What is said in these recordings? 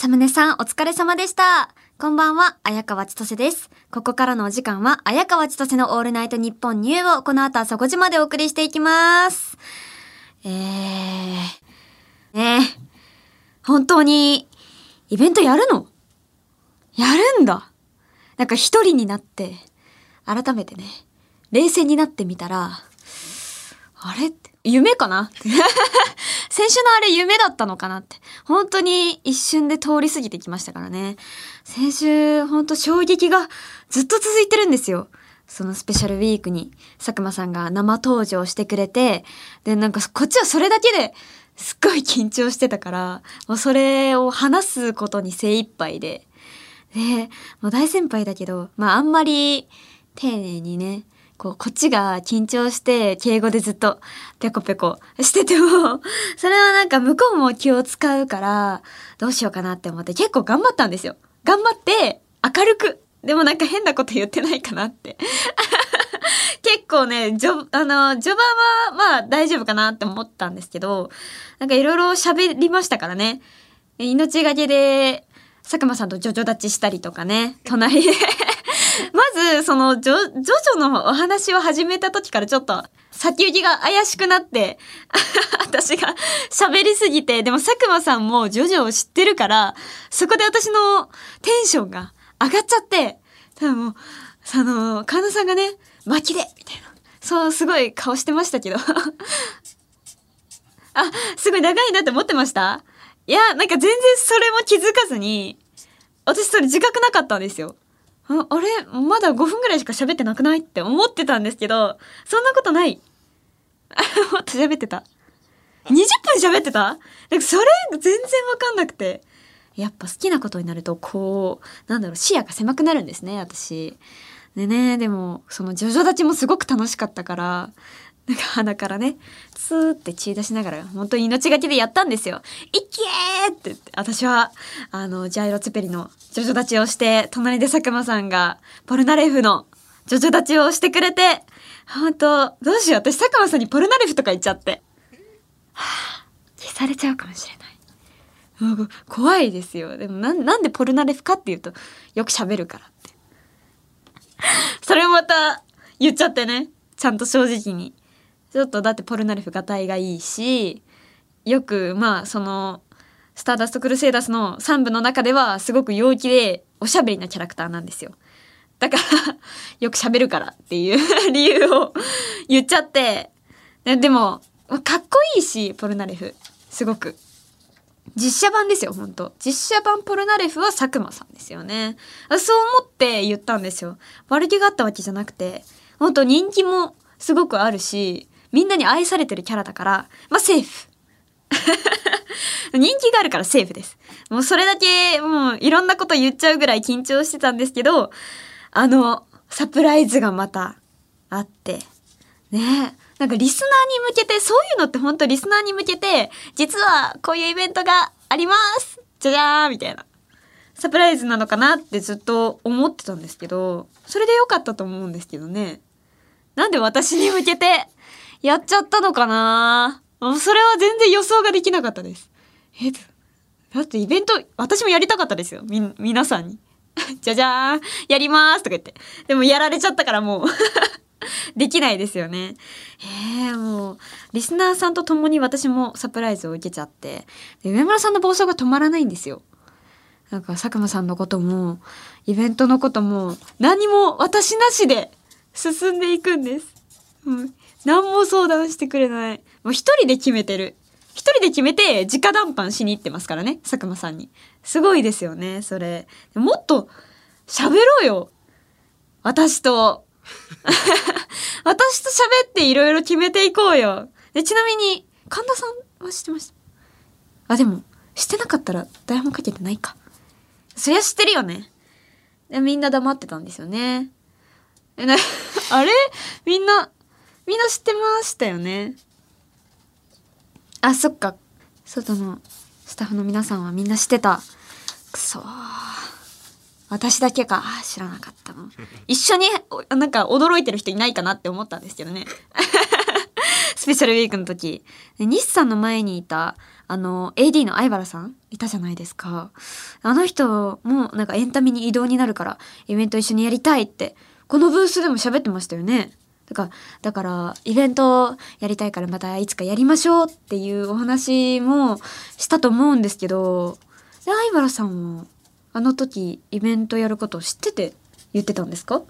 サムネさん、お疲れ様でした。こんばんは、綾川千歳です。ここからのお時間は、綾川千歳のオールナイトニッポンニューをこの後朝5時までお送りしていきます。えー、ねえ、本当に、イベントやるの？やるんだ。なんか一人になって、改めてね、冷静になってみたら、あれ？って、夢かな？先週のあれ夢だったのかなって。本当に一瞬で通り過ぎてきましたからね。先週、本当衝撃がずっと続いてるんですよ。そのスペシャルウィークに佐久間さんが生登場してくれて、で、なんかこっちはそれだけですっごい緊張してたから、もうそれを話すことに精一杯で。で、もう大先輩だけど、まああんまり丁寧にね、こう、こっちが緊張して、敬語でずっと、ペコペコしてても、それはなんか向こうも気を使うから、どうしようかなって思って、結構頑張ったんですよ。頑張って、明るく。でもなんか変なこと言ってないかなって。結構ね、じょ、あの、序盤はまあ大丈夫かなって思ったんですけど、なんかいろいろ喋りましたからね。命がけで、佐久間さんとジョジョ立ちしたりとかね、隣で。まず、その、ジョ、ジョジョのお話を始めた時からちょっと、先行きが怪しくなって、私が喋りすぎて、でも佐久間さんもジョジョを知ってるから、そこで私のテンションが上がっちゃって、多分もう、その、神田さんがね、巻きでみたいな。そう、すごい顔してましたけど。あ、すごい長いなって思ってました？いや、なんか全然それも気づかずに、私それ自覚なかったんですよ。ああれ？まだ5分ぐらいしか喋ってなくない？って思ってたんですけど、そんなことない。もっと喋ってた。20分喋ってた？なんかそれ全然わかんなくて。やっぱ好きなことになると、こう、なんだろう、視野が狭くなるんですね、私。でね、でも、その、ジョジョ立ちもすごく楽しかったから、なんか鼻からね、ツーって血出しながら、本当に命がけでやったんですよ。いけーってって、私は、あの、ジャイロツペリのジョジョ立ちをして、隣で佐久間さんが、ポルナレフのジョジョ立ちをしてくれて、本当どうしよう、私佐久間さんにポルナレフとか言っちゃって。はぁ、消されちゃうかもしれない。怖いですよ。でもな、なんでポルナレフかっていうと、よく喋るからって。それまた言っちゃってね。ちゃんと正直に。ちょっとだってポルナレフがたいがいいし、よく、まあ、その、スターダストクルセイダスの3部の中ではすごく陽気でおしゃべりなキャラクターなんですよ。だから、よく喋るからっていう 理由を 言っちゃって。ででも、かっこいいし、ポルナレフ。すごく。実写版ですよ、本当実写版ポルナレフは佐久間さんですよね。そう思って言ったんですよ。悪気があったわけじゃなくて、本当人気もすごくあるし、みんなに愛されてるキャラだから、まあセーフ。人気があるからセーフです。もうそれだけ、もういろんなこと言っちゃうぐらい緊張してたんですけど、あの、サプライズがまたあって、ね。なんかリスナーに向けて、そういうのって本当リスナーに向けて、実はこういうイベントがありますじゃじゃーんみたいな。サプライズなのかなってずっと思ってたんですけど、それでよかったと思うんですけどね。なんで私に向けてやっちゃったのかな？それは全然予想ができなかったです。えっと、だってイベント、私もやりたかったですよ。み、皆さんに。じゃじゃーんやりますとか言って。でもやられちゃったからもう できないですよね。ええもう、リスナーさんと共に私もサプライズを受けちゃって、で上村さんの暴走が止まらないんですよ。なんか佐久間さんのことも、イベントのことも、何も私なしで進んでいくんです。うん。何も相談してくれない。もう一人で決めてる。一人で決めて直談判しに行ってますからね、佐久間さんに。すごいですよね、それ。もっと喋ろうよ。私と。私と喋っていろいろ決めていこうよ。でちなみに、神田さんは知ってました？あ、でも、知ってなかったら台本かけてないか。そりゃ知ってるよね。みんな黙ってたんですよね。え、な、あれ？みんな、みんな知ってましたよね？あ、そっか。外のスタッフの皆さんはみんな知ってた。くそー。私だけか。知らなかったの。一緒に、おなんか驚いてる人いないかなって思ったんですけどね。スペシャルウィークの時、日産の前にいた、あの、AD の相原さん？いたじゃないですか。あの人もなんかエンタメに移動になるから、イベント一緒にやりたいって、このブースでも喋ってましたよね。だから、だから、イベントやりたいからまたいつかやりましょうっていうお話もしたと思うんですけど、で、相原さんも、あの時イベントやることを知ってて言ってたんですか？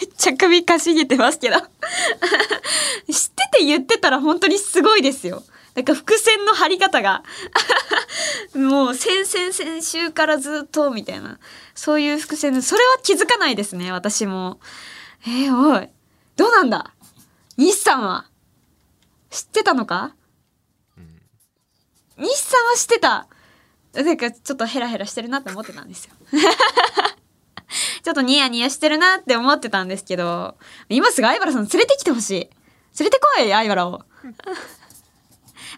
めっちゃ首かしげてますけど 知ってて言ってたら本当にすごいですよ。なんか伏線の張り方が もう先々先週からずっとみたいな。そういう伏線それは気づかないですね、私も。えー、おい。どうなんだ？日産は？知ってたのか、うん、日産は知ってた？なんかちょっとヘラヘラしてるなって思ってたんですよ。ちょっとニヤニヤしてるなって思ってたんですけど、今すぐ相原さん連れてきてほしい。連れてこい、相原を。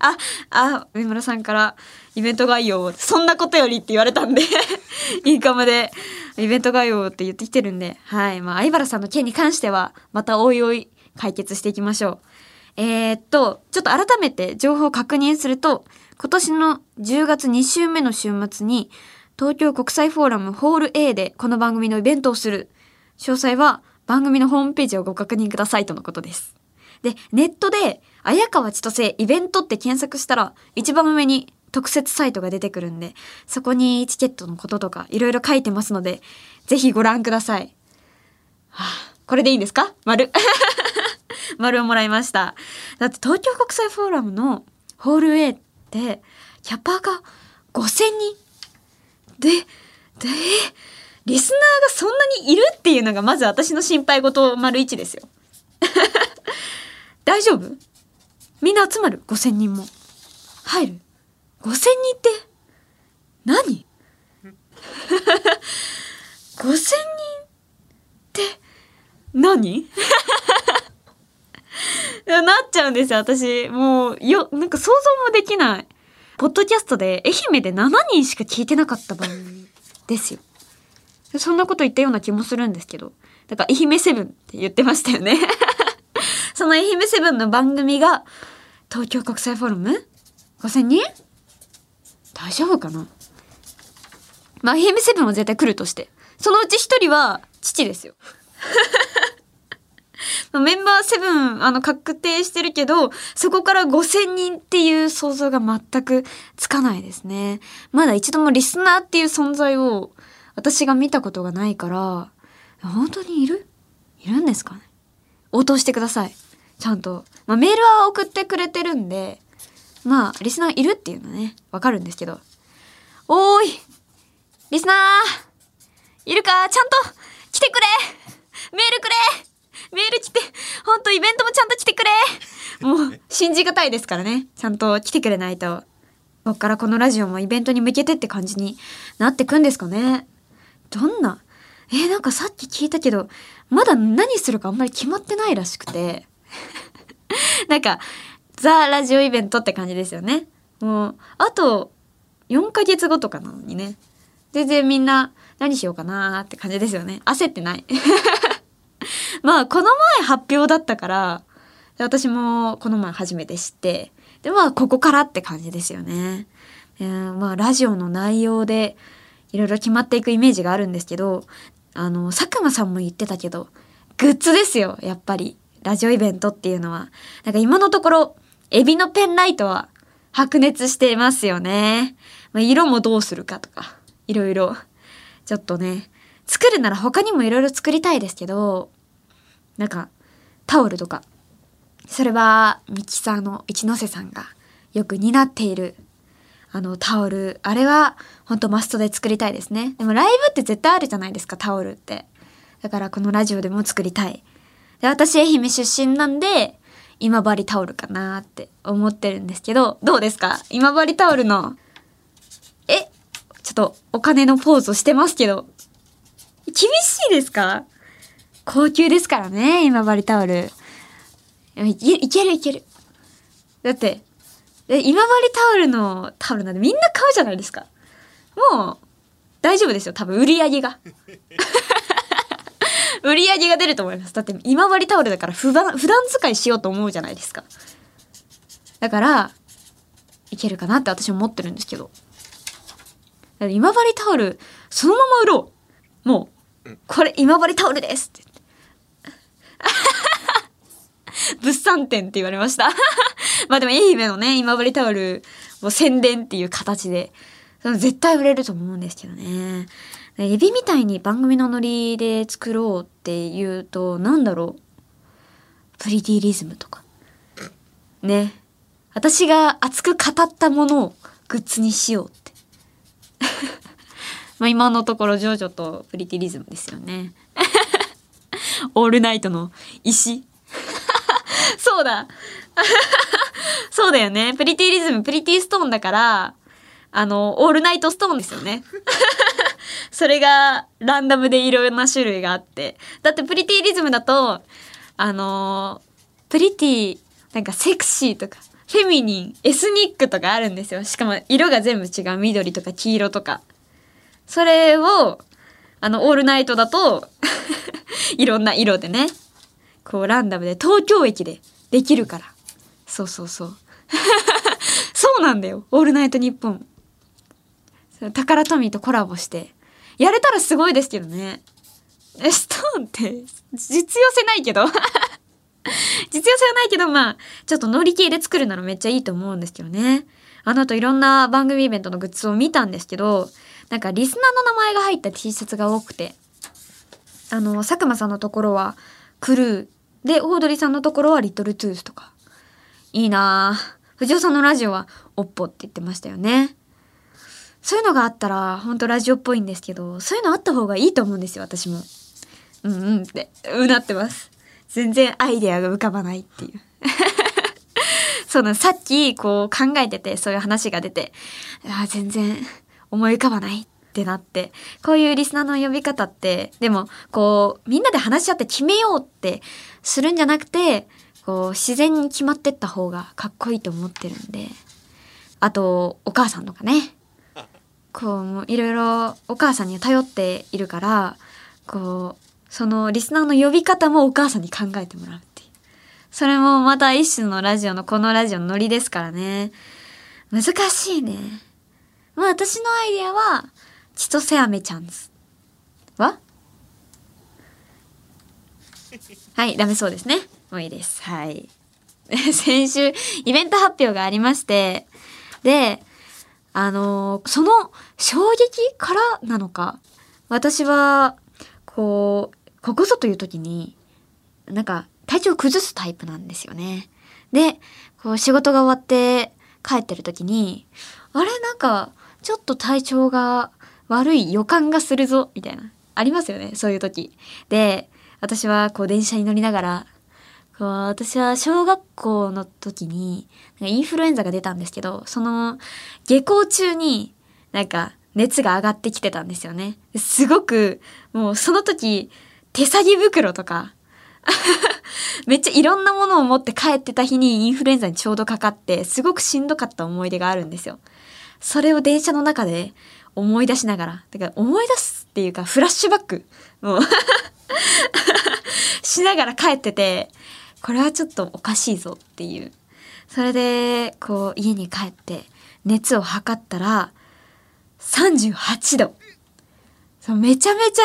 あ、あ、上村さんからイベント概要を、そんなことよりって言われたんで いいかもで、イベント概要って言ってきてるんで、はい。まあ、相原さんの件に関しては、またおいおい解決していきましょう。えー、っと、ちょっと改めて情報を確認すると、今年の10月2週目の週末に、東京国際フォーラムホール A でこの番組のイベントをする。詳細は番組のホームページをご確認くださいとのことです。で、ネットで、綾川千歳イベントって検索したら、一番上に特設サイトが出てくるんで、そこにチケットのこととかいろいろ書いてますので、ぜひご覧ください。はあ、これでいいんですか？丸。丸をもらいました。だって東京国際フォーラムのホール A って、キャパが5000人。で、で、リスナーがそんなにいるっていうのがまず私の心配事丸一ですよ。大丈夫？みんな集まる ?5000 人も。入る ?5000 人って？何 ?5000 人って？何？なっちゃうんですよ、私。もう、よ、なんか想像もできない。ポッドキャストで愛媛で7人しか聞いてなかった番組ですよ。そんなこと言ったような気もするんですけど。だから愛媛セブンって言ってましたよね。その愛媛セブンの番組が東京国際フォーラム ?5000 人？大丈夫かな？まあ愛媛セブンは絶対来るとして。そのうち1人は父ですよ。メンバーセブン、あの、確定してるけど、そこから5000人っていう想像が全くつかないですね。まだ一度もリスナーっていう存在を私が見たことがないから、本当にいる？いるんですかね？応答してください。ちゃんと。まあ、メールは送ってくれてるんで、まあ、リスナーいるっていうのはね、わかるんですけど。おーいリスナーいるか？ちゃんと来てくれメールくれメール来て、ほんとイベントもちゃんと来てくれもう、信じがたいですからね。ちゃんと来てくれないと。こっからこのラジオもイベントに向けてって感じになってくんですかね。どんな？えー、なんかさっき聞いたけど、まだ何するかあんまり決まってないらしくて。なんか、ザ・ラジオイベントって感じですよね。もう、あと、4ヶ月後とかなのにね。全然みんな、何しようかなーって感じですよね。焦ってない。まあこの前発表だったから私もこの前初めて知ってでまあここからって感じですよね。え、まあラジオの内容でいろいろ決まっていくイメージがあるんですけどあの佐久間さんも言ってたけどグッズですよやっぱりラジオイベントっていうのは。なんか今のところエビのペンライトは白熱していますよね。まあ、色もどうするかとかいろいろ。ちょっとね作るなら他にもいろいろ作りたいですけどなんかタオルとか。それはミキサーの一ノ瀬さんがよく担っているあのタオル。あれはほんとマストで作りたいですね。でもライブって絶対あるじゃないですかタオルって。だからこのラジオでも作りたい。で私愛媛出身なんで今治タオルかなって思ってるんですけどどうですか？今治タオルのえちょっとお金のポーズをしてますけど厳しいですか？高級ですからね、今治タオル。いいけるいける。だって、今治タオルのタオルなんてみんな買うじゃないですか。もう、大丈夫ですよ。多分売り上げが。売り上げが出ると思います。だって今治タオルだから普段、普段使いしようと思うじゃないですか。だから、いけるかなって私も思ってるんですけど。今治タオル、そのまま売ろう。もう、これ今治タオルですってって。物産展って言われました。まあでも愛媛のね、今治タオルを宣伝っていう形で、絶対売れると思うんですけどね。エビみたいに番組のノリで作ろうっていうと、なんだろう。プリティリズムとか。ね。私が熱く語ったものをグッズにしようって。まあ今のところジョジョとプリティリズムですよね。オールナイトの石。そうだ。そうだよね。プリティリズム、プリティストーンだから、あの、オールナイトストーンですよね。それがランダムでいろんな種類があって。だってプリティリズムだと、あのプリティ、なんかセクシーとか、フェミニン、エスニックとかあるんですよ。しかも色が全部違う。緑とか黄色とか。それを、あの、オールナイトだと、いろんな色でね、こうランダムで東京駅でできるから。そうそうそう。そうなんだよ。オールナイトニッポン。タカラトミーとコラボして。やれたらすごいですけどね。ストーンって実用性ないけど。実用性はないけど、まあ、ちょっと乗り系で作るならめっちゃいいと思うんですけどね。あの後いろんな番組イベントのグッズを見たんですけど、なんかリスナーの名前が入った T シャツが多くて、あの、佐久間さんのところはクルー、で、オードリーさんのところはリトルトゥースとか。いいなぁ。藤尾さんのラジオはオッポって言ってましたよね。そういうのがあったら、ほんとラジオっぽいんですけど、そういうのあった方がいいと思うんですよ、私も。うんうんって、うなってます。全然アイデアが浮かばないっていう。その、さっきこう考えてて、そういう話が出て、あ全然思い浮かばないってなって、こういうリスナーの呼び方って、でも、こう、みんなで話し合って決めようってするんじゃなくて、こう、自然に決まってった方がかっこいいと思ってるんで、あと、お母さんとかね。こう、いろいろお母さんに頼っているから、こう、そのリスナーの呼び方もお母さんに考えてもらうっていう。それもまた一種のラジオのこのラジオのノリですからね。難しいね。まあ私のアイディアは、千歳飴ちゃんズ。は？はい、ダメそうですね。もういいです。はい。先週、イベント発表がありまして、で、あのーその衝撃からなのか、私は、こう、ここぞという時に、なんか、体調を崩すタイプなんですよね。で、こう、仕事が終わって帰ってる時に、あれ？なんか、ちょっと体調が悪い予感がするぞ、みたいな。ありますよね、そういう時。で、私はこう電車に乗りながら、私は小学校の時にインフルエンザが出たんですけど、その下校中になんか熱が上がってきてたんですよね。すごくもうその時手提げ袋とか めっちゃいろんなものを持って帰ってた日にインフルエンザにちょうどかかってすごくしんどかった思い出があるんですよ。それを電車の中で思い出しながら、だから思い出すっていうかフラッシュバックもう しながら帰ってて、これはちょっとおかしいぞっていう。それで、こう家に帰って熱を測ったら38度。そうめちゃめちゃ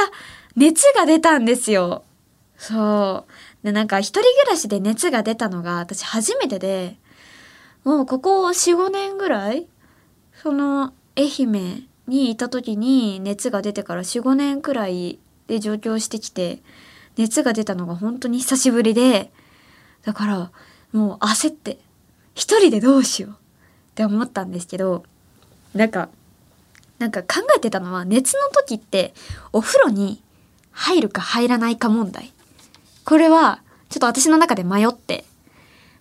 熱が出たんですよ。そう。で、なんか一人暮らしで熱が出たのが私初めてで、もうここ4、5年ぐらいその愛媛にいた時に熱が出てから4、5年くらいで上京してきて、熱が出たのが本当に久しぶりで、だからもう焦って、一人でどうしようって思ったんですけど、なんか、なんか考えてたのは熱の時ってお風呂に入るか入らないか問題。これはちょっと私の中で迷って、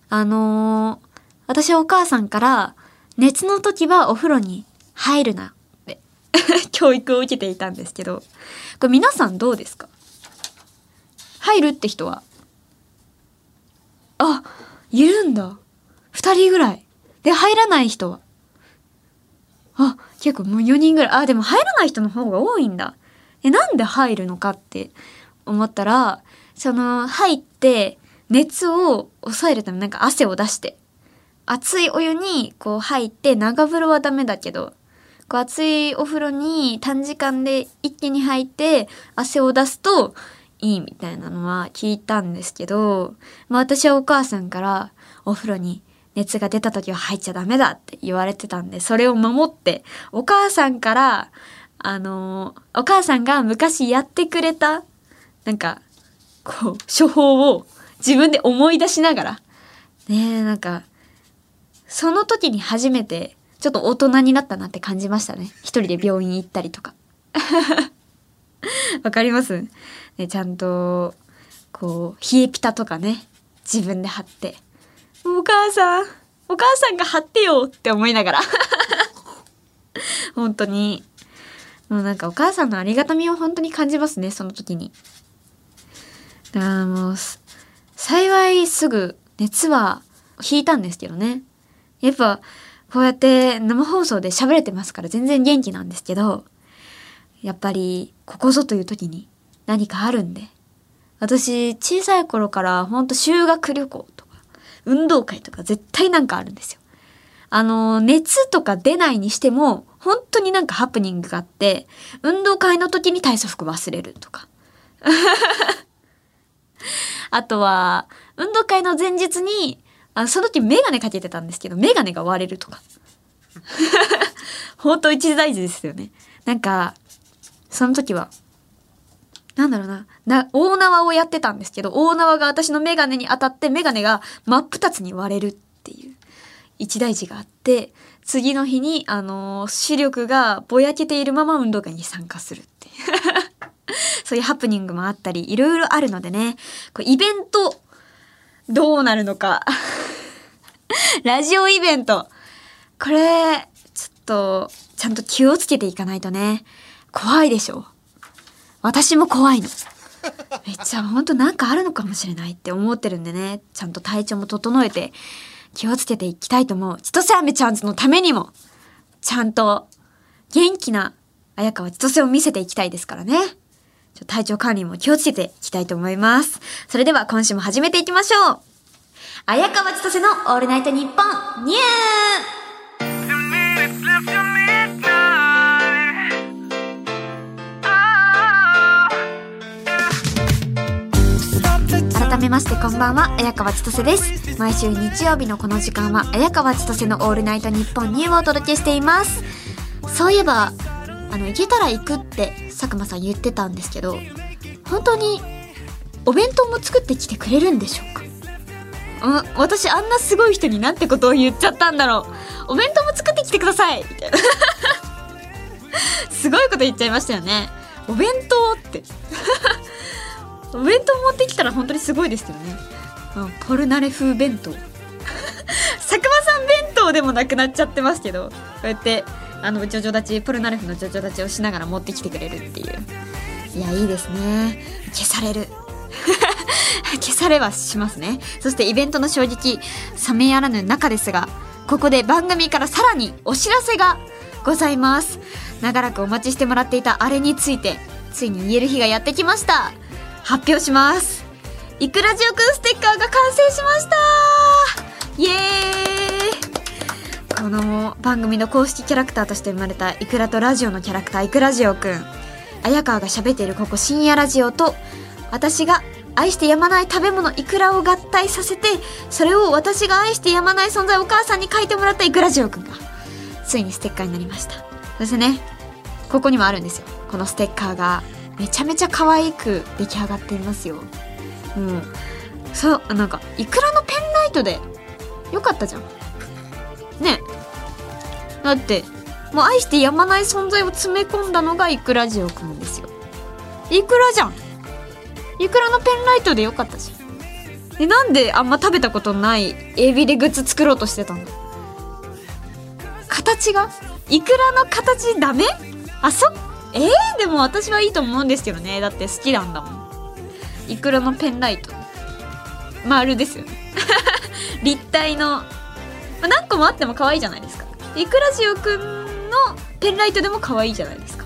あのー私はお母さんから熱の時はお風呂に入るなって 教育を受けていたんですけど、これ皆さんどうですか？入るって人はあ、いるんだ。二人ぐらい。で、入らない人はあ、結構もう4人ぐらい。あ、でも入らない人の方が多いんだ。え、なんで入るのかって思ったら、その入って熱を抑えるためなんか汗を出して、熱いお湯にこう入って長風呂はダメだけど、こう熱いお風呂に短時間で一気に入って汗を出すといいみたいなのは聞いたんですけど、まあ私はお母さんからお風呂に熱が出た時は入っちゃダメだって言われてたんで、それを守って、お母さんから、あのお母さんが昔やってくれた、なんか、こう、処方を自分で思い出しながら、ねえ、なんか、その時に初めてちょっと大人になったなって感じましたね。一人で病院行ったりとか。わかります？ね、ちゃんと、こう、冷えピタとかね、自分で貼って。お母さん、お母さんが貼ってよって思いながら。本当に。もうなんかお母さんのありがたみを本当に感じますね、その時に。だからもう、幸いすぐ熱は引いたんですけどね。やっぱ、こうやって生放送で喋れてますから全然元気なんですけど、やっぱりここぞという時に何かあるんで。私、小さい頃からほんと修学旅行とか、運動会とか絶対なんかあるんですよ。あの、熱とか出ないにしても、本当になんかハプニングがあって、運動会の時に体操服忘れるとか。あとは、運動会の前日にあその時メガネかけてたんですけど、メガネが割れるとか。本当一大事ですよね。なんか、その時は、なんだろうな、な、大縄をやってたんですけど、大縄が私のメガネに当たって、メガネが真っ二つに割れるっていう一大事があって、次の日に、あのー、視力がぼやけているまま運動会に参加するっていう。そういうハプニングもあったり、いろいろあるのでね、こイベント、どうなるのか ラジオイベント。これ、ちょっと、ちゃんと気をつけていかないとね。怖いでしょ？私も怖いの。めっちゃほんとなんかあるのかもしれないって思ってるんでね。ちゃんと体調も整えて気をつけていきたいと思う。千歳飴ちゃんのためにも、ちゃんと元気な綾川千歳を見せていきたいですからね。体調管理も気をつけていきたいと思います。それでは今週も始めていきましょう。綾川千歳のオールナイトニッポンニューめましてこんばんは、綾川千歳です。毎週日曜日のこの時間は、綾川千歳のオールナイトニッポンニューをお届けしています。そういえば、あの、行けたら行くって佐久間さん言ってたんですけど、本当にお弁当も作ってきてくれるんでしょうか？うん、私あんなすごい人になんてことを言っちゃったんだろう。お弁当も作ってきてくださいみたいな。すごいこと言っちゃいましたよね。お弁当って。お弁当持ってきたら本当にすごいですよね。うん、ポルナレ風弁当。佐久間さん弁当でもなくなっちゃってますけど、こうやってあのジョジョ立ちポルナレフのジョジョ立ちをしながら持ってきてくれるっていう。いやいいですね。消される。消されはしますね。そしてイベントの衝撃冷めやらぬ中ですがここで番組からさらにお知らせがございます。長らくお待ちしてもらっていたあれについてついに言える日がやってきました。発表します。いくらじおくんステッカーが完成しました。イエーイ。この番組の公式キャラクターとして生まれたイクラとラジオのキャラクターイクラジオくん。綾川が喋っているここ深夜ラジオと私が愛してやまない食べ物イクラを合体させてそれを私が愛してやまない存在お母さんに書いてもらったイクラジオくんがついにステッカーになりました。そしてね。ここにもあるんですよ。このステッカーがめちゃめちゃ可愛く出来上がっていますよ。うん。そうなんかイクラのペンライトでよかったじゃん。ね。だってもう愛してやまない存在を詰め込んだのがイクラジオくんですよ。イクラじゃん。イクラのペンライトでよかったじゃんえなんであんま食べたことないエビでグッズ作ろうとしてたの？形が？イクラの形ダメ？あそっえー、でも私はいいと思うんですけどね。だって好きなんだもん。イクラのペンライト。丸ですよね。立体の。ま、何個もあっても可愛いじゃないですか。いくらじおくんのペンライトでも可愛いじゃないですか。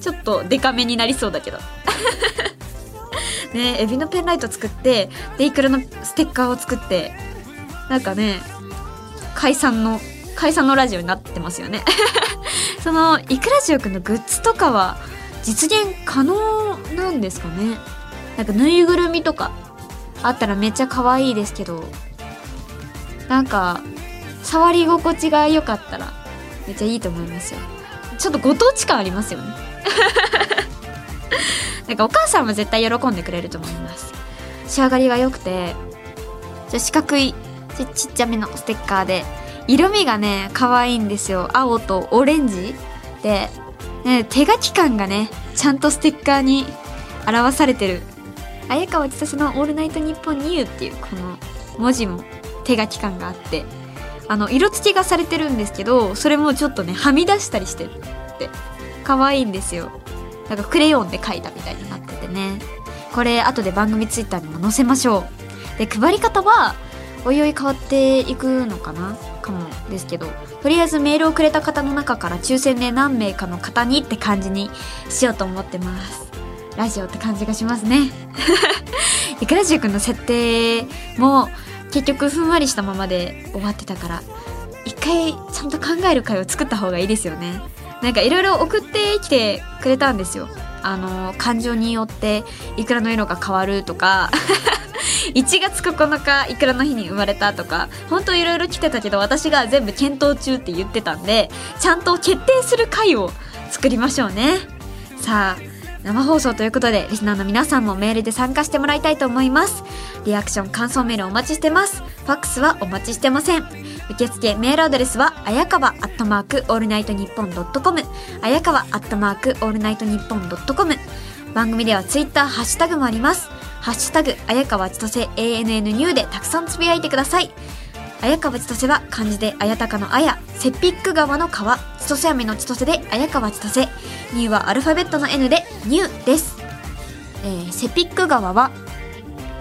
ちょっとデカめになりそうだけど。ねエビのペンライト作ってでイクラのステッカーを作ってなんかね解散の解散のラジオになってますよね。そのイクラジオくんのグッズとかは実現可能なんですかね？なんかぬいぐるみとかあったらめっちゃ可愛いですけど。なんか触り心地が良かったらめっちゃいいと思いますよ。ちょっとご当地感ありますよね。なんかお母さんも絶対喜んでくれると思います。仕上がりが良くてじゃ四角いちっちゃめのステッカーで色味がね可愛いんですよ。青とオレンジ。で、ね、手書き感がねちゃんとステッカーに表されてる。綾川千歳の「オールナイトニッポンニュー」っていうこの文字も手書き感があって。あの色付きがされてるんですけどそれもちょっとねはみ出したりしてるって可愛いんですよ。なんかクレヨンで描いたみたいになっててね。これ後で番組ツイッターにも載せましょう。で配り方はおいおい変わっていくのかな。かもですけどとりあえずメールをくれた方の中から抽選で何名かの方にって感じにしようと思ってます。ラジオって感じがしますね。いくらじゅうくんの設定も結局ふんわりしたままで終わってたから一回ちゃんと考える会を作った方がいいですよね。なんかいろいろ送ってきてくれたんですよあの感情によっていくらの色が変わるとか 1月9日いくらの日に生まれたとかほんといろいろ来てたけど私が全部検討中って言ってたんでちゃんと決定する回を作りましょうね。さあ生放送ということでリスナーの皆さんもメールで参加してもらいたいと思います。リアクション感想メールお待ちしてます。ファックスはお待ちしてません。受付メールアドレスはあやかわアットマークオールナイトニッポンドットコム。あやかわアットマークオールナイトニッポンドットコム。番組ではツイッターハッシュタグもあります。ハッシュタグあやかわちとせ ANN ニューでたくさんつぶやいてください。綾川千歳は漢字で綾鷹の綾、セピック川の川、千歳飴の千歳で綾川千歳、ニューはアルファベットの N でニューです。えー、セピック川は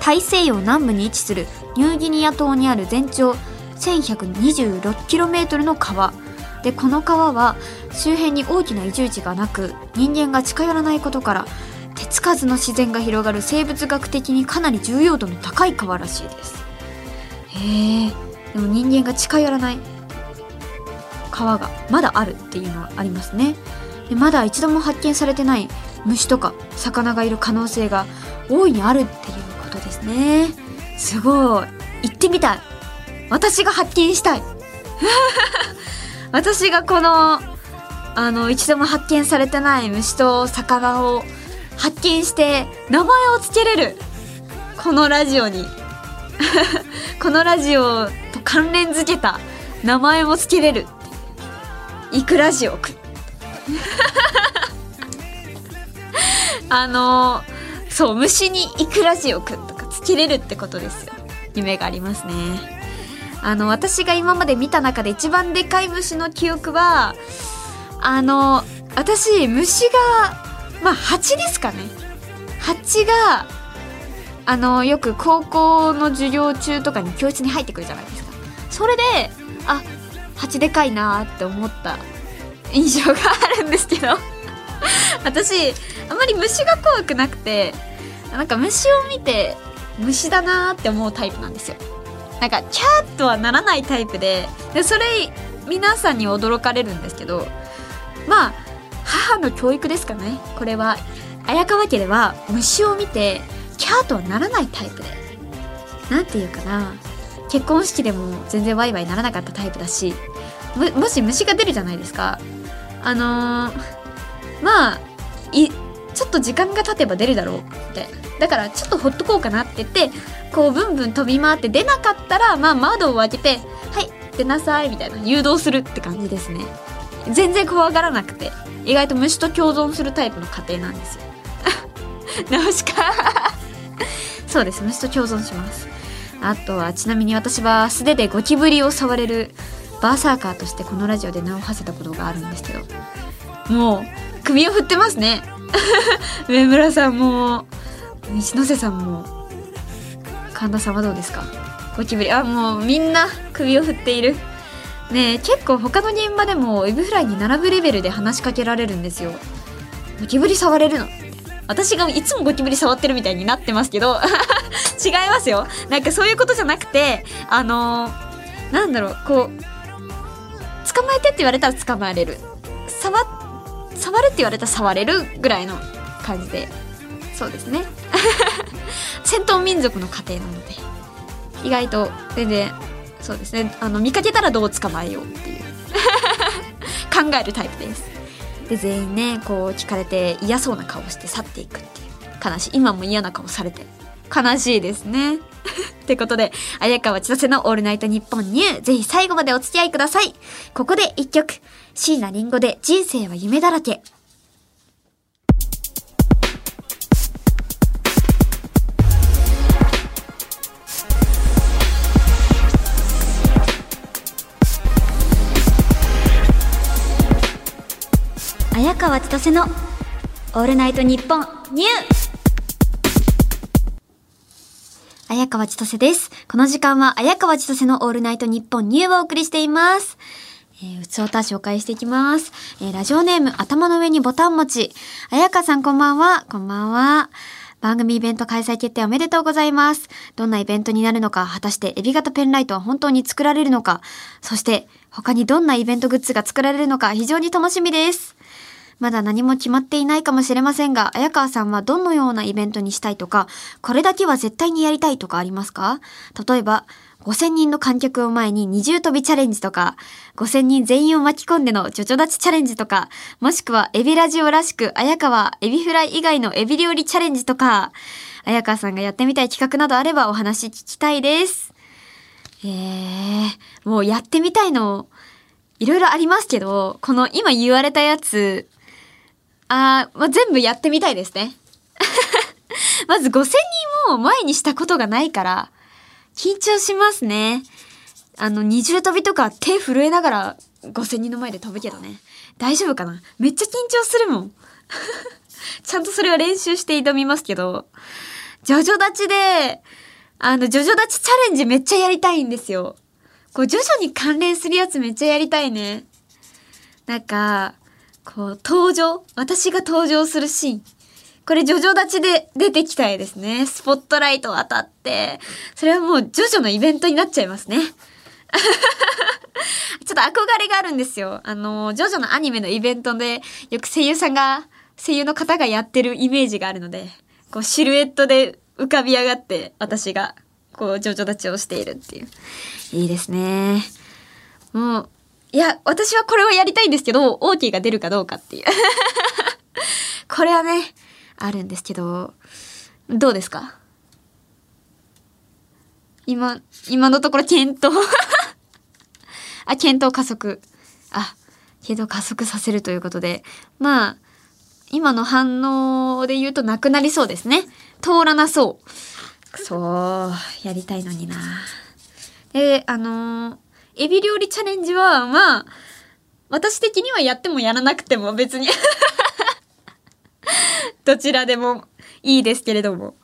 大西洋南部に位置するニューギニア島にある全長 1126km の川。で、この川は周辺に大きな移住地がなく、人間が近寄らないことから、手つかずの自然が広がる生物学的にかなり重要度の高い川らしいです。へえ。でも人間が近寄らない川がまだあるっていうのはありますねでまだ一度も発見されてない虫とか魚がいる可能性が大いにあるっていうことですねすごい行ってみたい私が発見したい。私がこのあの一度も発見されてない虫と魚を発見して名前を付けれるこのラジオに。このラジオと関連づけた名前も付けれるいくラジオくん あの、そう虫にいくラジオくんとか付けれるってことですよ。夢がありますね。あの私が今まで見た中で一番でかい虫の記憶はあの私虫がまあ蜂ですかね。蜂があのよく高校の授業中とかに教室に入ってくるじゃないですか。それであ蜂でかいなって思った。印象があるんですけど。私あまり虫が怖くなくてなんか虫を見て虫だなって思うタイプなんですよ。なんかキャーとはならないタイプででそれ皆さんに驚かれるんですけどまあ母の教育ですかね。これは綾川家では虫を見てキャーとはならないタイプでなんていうかな。結婚式でも全然ワイワイならなかったタイプだしもし虫が出るじゃないですか。あのー、まあちょっと時間が経てば出るだろうって。だからちょっとほっとこうかなって言ってこうブンブン飛び回って出なかったらまあ窓を開けて「はい出なさい」みたいな誘導するって感じですね。全然怖がらなくて意外と虫と共存するタイプの家庭なんですよ。ナウシカそうです虫と共存します。あとはちなみに私は素手でゴキブリを触れるバーサーカーとしてこのラジオで名を馳せたことがあるんですけどもう首を振ってますね。上村さんも。西野瀬さんも神田さんはどうですか？ゴキブリ。あもうみんな首を振っている。ね結構他の現場でもエビフライに並ぶレベルで話しかけられるんですよ。ゴキブリ触れるの。私がいつもゴキブリ触ってるみたいになってますけど。違いますよ。なんかそういうことじゃなくてあのー、なんだろうこう捕まえてって言われたら捕まえれる。触触れって言われたら触れるぐらいの感じで。そうですね。戦闘民族の家庭なので意外と全然そうですね。あの見かけたらどう捕まえようっていう。考えるタイプです。で全員ねこう聞かれて嫌そうな顔して去っていくっていう。悲しい。今も嫌な顔されて。悲しいですね。ってことで、綾川千歳のオールナイトニッポンニュー、ぜひ最後までお付き合いください。ここで一曲、椎名林檎で人生は夢だらけ。綾川千歳のオールナイトニッポンニュー綾川千歳です。この時間は綾川千歳のオールナイトニッポンニューをお送りしています。えー、うつおた紹介していきます。えー、ラジオネーム頭の上にボタン持ち。綾香さんこんばんは。こんばんは。番組イベント開催決定おめでとうございます。どんなイベントになるのか、果たしてエビ型ペンライトは本当に作られるのか、そして他にどんなイベントグッズが作られるのか非常に楽しみです。まだ何も決まっていないかもしれませんが、綾川さんはどのようなイベントにしたいとか、これだけは絶対にやりたいとかありますか？例えば、5000人の観客を前に二重跳びチャレンジとか、5000人全員を巻き込んでのジョジョ立ちチャレンジとか、もしくはエビラジオらしく、綾川エビフライ以外のエビ料理チャレンジとか、綾川さんがやってみたい企画などあればお話聞きたいです。えー、もうやってみたいの、いろいろありますけど、この今言われたやつ、あー、まあ、全部やってみたいですね。まず5000人を前にしたことがないから、緊張しますね。あの、二重跳びとか手震えながら5000人の前で飛ぶけどね。大丈夫かな？めっちゃ緊張するもん。ちゃんとそれは練習して挑みますけど、ジョジョ立ちで、あの、ジョジョ立ちチャレンジめっちゃやりたいんですよ。こう、ジョジョに関連するやつめっちゃやりたいね。なんか、こう、登場私が登場するシーン。これ、ジョジョ立ちで出てきたいですね。スポットライト当たって。それはもう、ジョジョのイベントになっちゃいますね。ちょっと憧れがあるんですよ。あの、ジョジョのアニメのイベントで、よく声優さんが、声優の方がやってるイメージがあるので、こう、シルエットで浮かび上がって、私が、こう、ジョジョ立ちをしているっていう。いいですね。もう、いや、私はこれをやりたいんですけど、OK が出るかどうかっていう。これはね、あるんですけど、どうですか？今、今のところ検討。あ、検討加速。あ、検討加速させるということで。まあ、今の反応で言うとなくなりそうですね。通らなそう。そう、やりたいのにな。で、あのーエビ料理チャレンジは、まあ、私的にはやってもやらなくても別に どちらでもいいですけれども。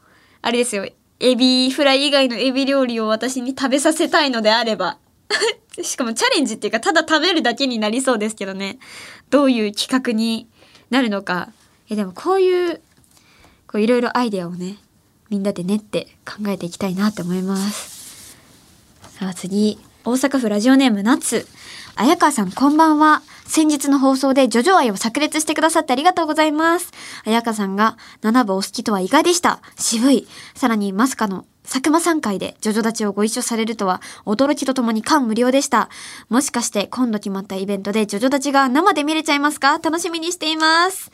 あれですよ。エビフライ以外のエビ料理を私に食べさせたいのであれば。しかもチャレンジっていうか、ただ食べるだけになりそうですけどね。どういう企画になるのか。え、でもこういう、こういろいろアイデアをね、みんなで練って考えていきたいなって思います。さあ次。大阪府ラジオネームナツ。綾川さんこんばんは。先日の放送でジョジョ愛を炸裂してくださってありがとうございます。綾川さんが7部お好きとは意外でした。渋い。さらにまさかの佐久間さん会でジョジョ立ちをご一緒されるとは驚きとともに感無量でした。もしかして今度決まったイベントでジョジョ立ちが生で見れちゃいますか？楽しみにしています。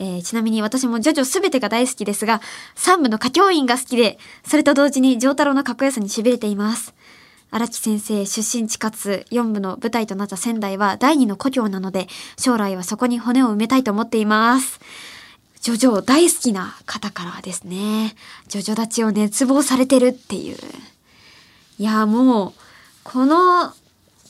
えーちなみに私もジョジョすべてが大好きですが、3部の歌教員が好きで、それと同時に丈太郎のかっこよさに痺れています。荒木先生出身地かつ4部の舞台となった仙台は第二の故郷なので、将来はそこに骨を埋めたいと思っています。ジョジョ大好きな方からですね、ジョジョ立ちを熱望されてるっていう。いや、もう、この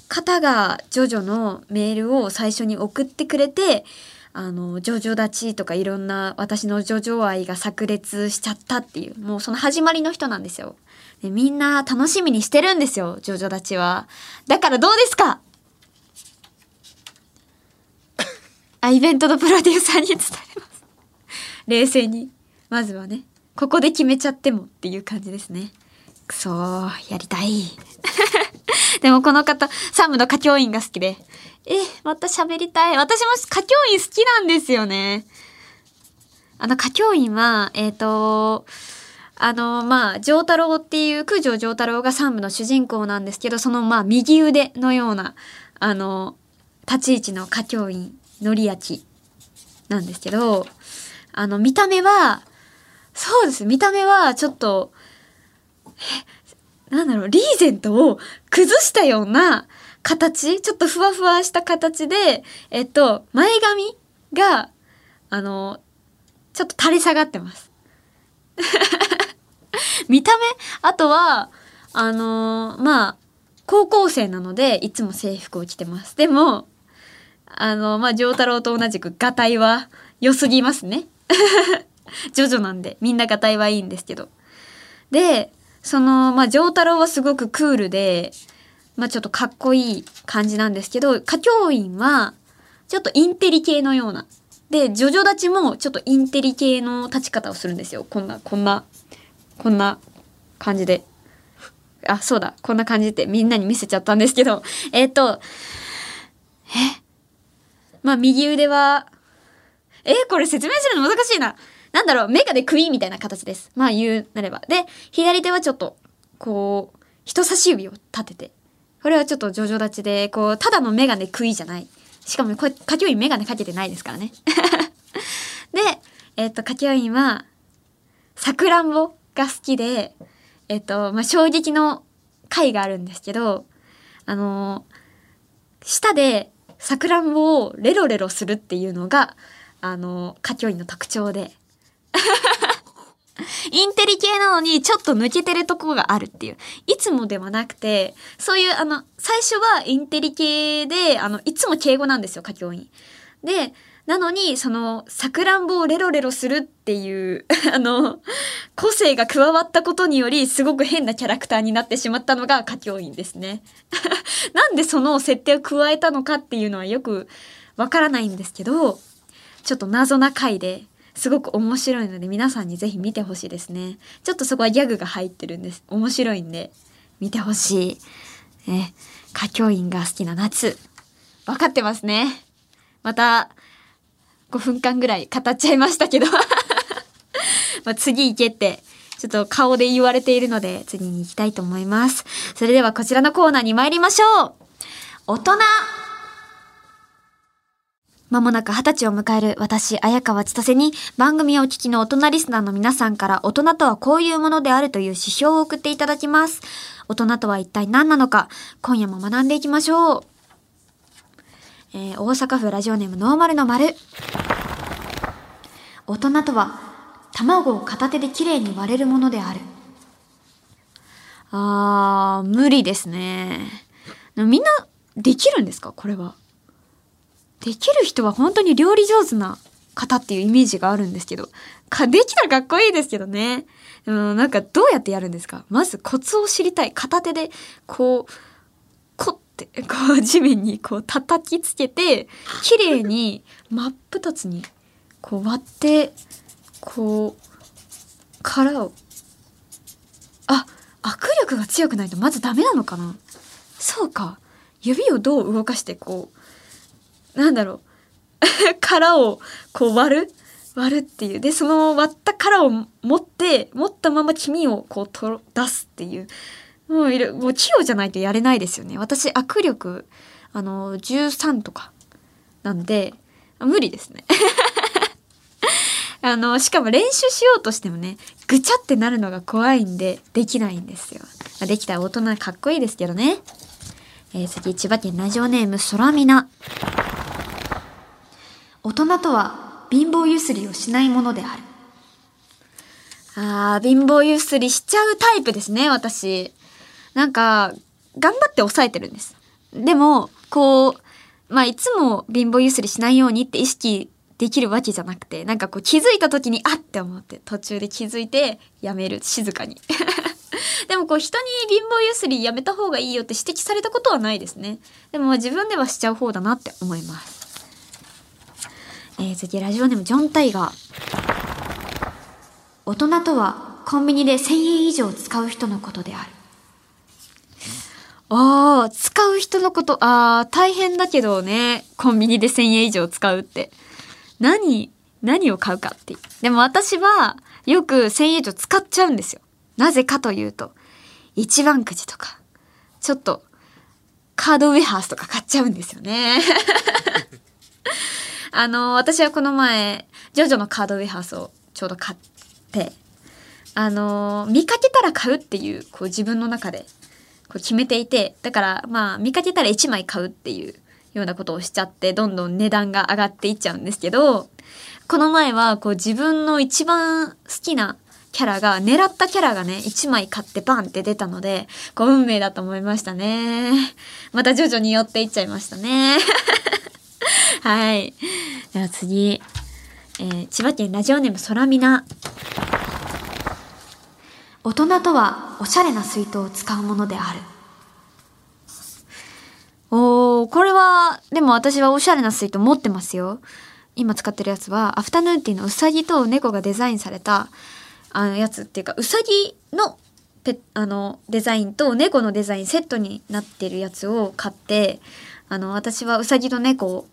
方がジョジョのメールを最初に送ってくれて、あの、ジョジョ立ちとかいろんな私のジョジョ愛が炸裂しちゃったっていう、もうその始まりの人なんですよ。でみんな楽しみにしてるんですよ、ジョジョ立ちは。だからどうですか？あ、イベントのプロデューサーに伝えます。冷静に。まずはね。ここで決めちゃってもっていう感じですね。くそー、やりたい。でもこの方、サムの歌教員が好きで。え、また喋りたい。私も歌教員好きなんですよね。あの、歌教員は、えっ、ー、とあの、まあ、丈太郎っていう、九条丈太郎が三部の主人公なんですけど、その、まあ、右腕のような、あの、立ち位置の歌教員、のりやきなんですけど、あの、見た目は、そうです。見た目は、ちょっと、え、なんだろう、リーゼントを崩したような形ちょっとふわふわした形で、えっと、前髪が、あの、ちょっと垂れ下がってます。見た目？あとは、あのー、まあ、高校生なので、いつも制服を着てます。でも、あの、まあ、丈太郎と同じく、ガタイは良すぎますね。ジョジョなんで、みんなガタイはいいんですけど。で、その、まあ、丈太郎はすごくクールで、まあ、ちょっとかっこいい感じなんですけど、歌教員は、ちょっとインテリ系のような。で、ジョジョ立ちもちょっとインテリ系の立ち方をするんですよ。こんな、こんなこんな感じで。あ、そうだ。こんな感じでみんなに見せちゃったんですけど。えっ、ー、と、え？まあ、右腕は、え？ー、これ説明するの難しいな。なんだろう、メガでクイーンみたいな形です。まあ、言うなれば。で、左手はちょっと、こう、人差し指を立てて。これはちょっとジョジョ立ちで、こう、ただのメガネクイじゃない。しかも、これ、歌教員メガネかけてないですからね。で、えっ、ー、と、歌教員は、さくらんぼが好きで、えっと、まあ、衝撃の回があるんですけど、あの舌でさくらんぼをレロレロするっていうのが、あの歌教員の特徴で。インテリ系なのにちょっと抜けてるところがあるっていう。いつもではなくて、そういうあの、最初はインテリ系で、あの、いつも敬語なんですよ、歌教員。で、なのに、その、さくらんぼをレロレロするっていう、あの、個性が加わったことにより、すごく変なキャラクターになってしまったのが歌教員ですね。なんでその設定を加えたのかっていうのはよくわからないんですけど、ちょっと謎な回で、すごく面白いので皆さんにぜひ見てほしいですね。ちょっとそこはギャグが入ってるんです。面白いんで、見てほしい。ね、歌教員が好きな夏。わかってますね。また、5分間ぐらい語っちゃいましたけど ま次行けって、ちょっと顔で言われているので、次に行きたいと思います。それではこちらのコーナーに参りましょう大人まもなく二十歳を迎える私、綾川千歳に番組をお聞きの大人リスナーの皆さんから大人とはこういうものであるという指標を送っていただきます。大人とは一体何なのか、今夜も学んでいきましょう。えー、大阪府ラジオネームノーマルの丸。大人とは、卵を片手できれいに割れるものである。あー、無理ですね。みんな、できるんですか？これは。できる人は本当に料理上手な方っていうイメージがあるんですけど。か、できたらかっこいいですけどね。でもなんかどうやってやるんですか？まずコツを知りたい。片手で、こう、ってこう地面にこう叩きつけて綺麗に真っ二つにこう割ってこう殻をあ握力が強くないとまずダメなのかな？そうか。指をどう動かしてこうなんだろう。殻をこう割る？割るっていう。でその割った殻を持って持ったまま黄身をこうと出すっていう。もういる、もう器用じゃないとやれないですよね。私、握力、あの、13とか、なんで、無理ですね。あの、しかも練習しようとしてもね、ぐちゃってなるのが怖いんで、できないんですよ。できたら大人かっこいいですけどね。えー、次、千葉県ラジオネーム、空みな。大人とは、貧乏ゆすりをしないものである。あー、貧乏ゆすりしちゃうタイプですね、私。なんか、頑張って抑えてるんです。でも、こう、まあ、いつも貧乏ゆすりしないようにって意識できるわけじゃなくて、なんかこう気づいた時に、あって思って途中で気づいてやめる、静かに。でもこう人に貧乏ゆすりやめた方がいいよって指摘されたことはないですね。でも自分ではしちゃう方だなって思います。えー、次ラジオネームジョン・タイガー。大人とはコンビニで1000円以上使う人のことである。ああ、使う人のこと、ああ、大変だけどね、コンビニで1000円以上使うって。何、何を買うかって。でも私は、よく1000円以上使っちゃうんですよ。なぜかというと、一番くじとか、ちょっと、カードウェハースとか買っちゃうんですよね。あの、私はこの前、ジョジョのカードウェハースをちょうど買って、あの、見かけたら買うっていう、こう自分の中で、こう決めていて、だからまあ見かけたら1枚買うっていうようなことをしちゃって、どんどん値段が上がっていっちゃうんですけど、この前はこう自分の一番好きなキャラが、狙ったキャラがね、1枚買ってバンって出たので、こう運命だと思いましたね。また徐々に寄っていっちゃいましたね。はい。では次。えー、千葉県ラジオネーム空みな。大人とはおしゃれな水筒を使うものである。おー、これは、でも私はおしゃれな水筒持ってますよ。今使ってるやつは、アフタヌーンティーのうさぎと猫がデザインされた、あのやつっていうか、うさぎのペあのデザインと猫のデザインセットになってるやつを買って、あの、私はうさぎと猫を、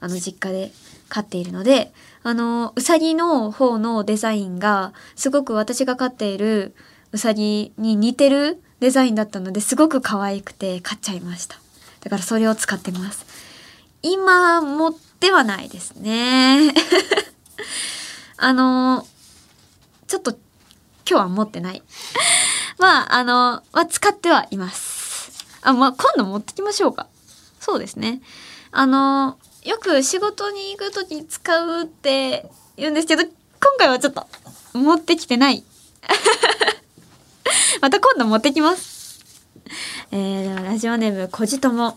あの、実家で飼っているので、あの、うさぎの方のデザインが、すごく私が飼っているうさぎに似てるデザインだったのですごく可愛くて買っちゃいました。だからそれを使ってます。今持ってはないですね。あの、ちょっと今日は持ってない。まあ、あの、まあ、使ってはいます。あ、まあ、今度持ってきましょうか。そうですね。あの、よく仕事に行くとき使うって言うんですけど、今回はちょっと持ってきてない。また今度持ってきます。えー、ではラジオネーム、こじとも。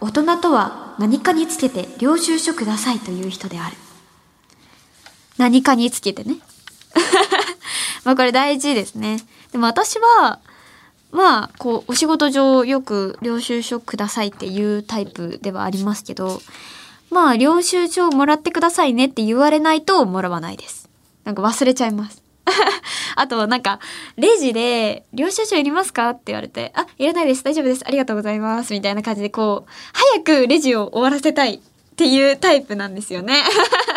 大人とは何かにつけて領収書くださいという人である。何かにつけてね。まあこれ大事ですね。でも私は、まあ、こう、お仕事上よく領収書くださいっていうタイプではありますけど、まあ、領収書をもらってくださいねって言われないともらわないです。なんか忘れちゃいます。あと、なんか、レジで、領収書いりますかって言われて、あ、いらないです。大丈夫です。ありがとうございます。みたいな感じで、こう、早くレジを終わらせたいっていうタイプなんですよね。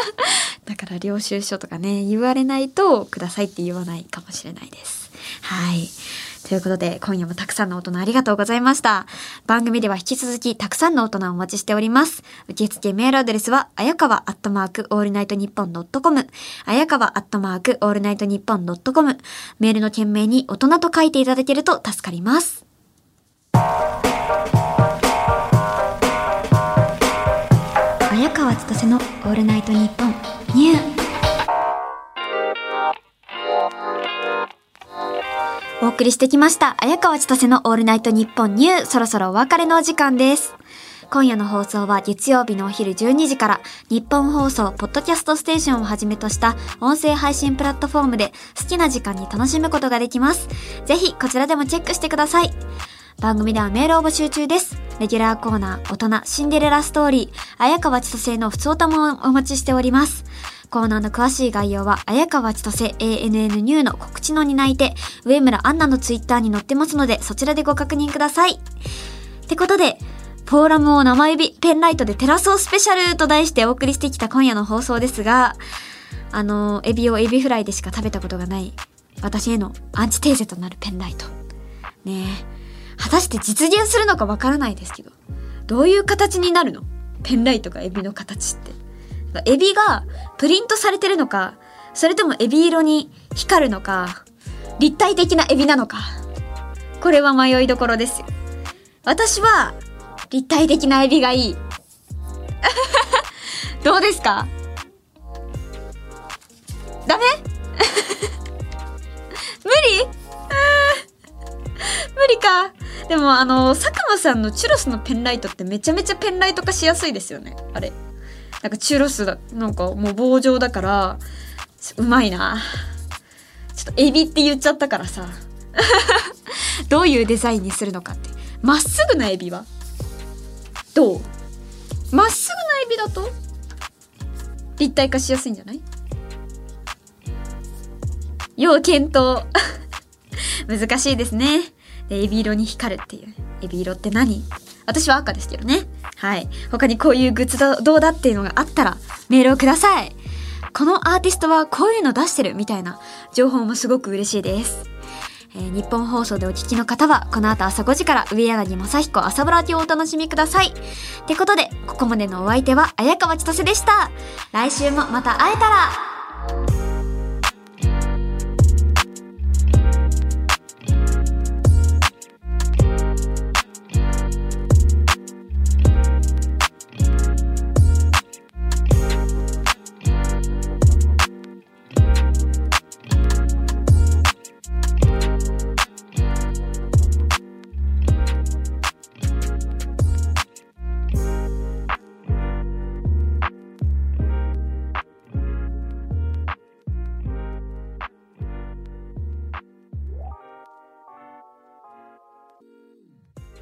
だから領収書とかね、言われないとくださいって言わないかもしれないです。はい。ということで、今夜もたくさんの大人ありがとうございました。番組では引き続きたくさんの大人をお待ちしております。受付メールアドレスは、あやかわアットマークオールナイトニッポンドットコム、あやかわアットマークオールナイトニッポンドットコム、メールの件名に大人と書いていただけると助かります。綾川千歳のオールナイトニッポンニューお送りしてきました。綾川千歳のオールナイトニッポンニュー。そろそろお別れのお時間です。今夜の放送は月曜日のお昼12時から日本放送ポッドキャストステーションをはじめとした音声配信プラットフォームで好きな時間に楽しむことができます。ぜひこちらでもチェックしてください。番組ではメールを募集中です。レギュラーコーナー、大人、シンデレラストーリー、綾川千歳の普通歌もお待ちしております。コーナーの詳しい概要は、綾川千歳 ANN ニューの告知の担い手、上村アンナのツイッターに載ってますので、そちらでご確認ください。ってことで、フォーラムを生指ペンライトで照らそうスペシャルと題してお送りしてきた今夜の放送ですが、あの、エビをエビフライでしか食べたことがない、私へのアンチテーゼとなるペンライト。ねえ、果たして実現するのかわからないですけど、どういう形になるの？ペンライトがエビの形って。エビがプリントされてるのか、それともエビ色に光るのか、立体的なエビなのか。これは迷いどころですよ。私は、立体的なエビがいい。どうですか？ダメ？無理？無理か。でもあの、佐久間さんのチュロスのペンライトってめちゃめちゃペンライト化しやすいですよね。あれ。なんかチュロスだ、なんかもう棒状だから、うまいな。ちょっとエビって言っちゃったからさ。どういうデザインにするのかって。まっすぐなエビは？どう？まっすぐなエビだと？立体化しやすいんじゃない？要検討。難しいですね。で、エビ色に光るっていう。エビ色って何？私は赤ですけどね。はい。他にこういうグッズどうだっていうのがあったらメールをください。このアーティストはこういうの出してるみたいな情報もすごく嬉しいです。えー、日本放送でお聞きの方は、この後朝5時から上柳正彦朝ブラティをお楽しみください。ってことで、ここまでのお相手は、綾川千歳でした。来週もまた会えたら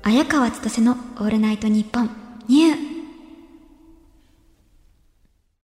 綾川千歳のオールナイトニッポンニュー。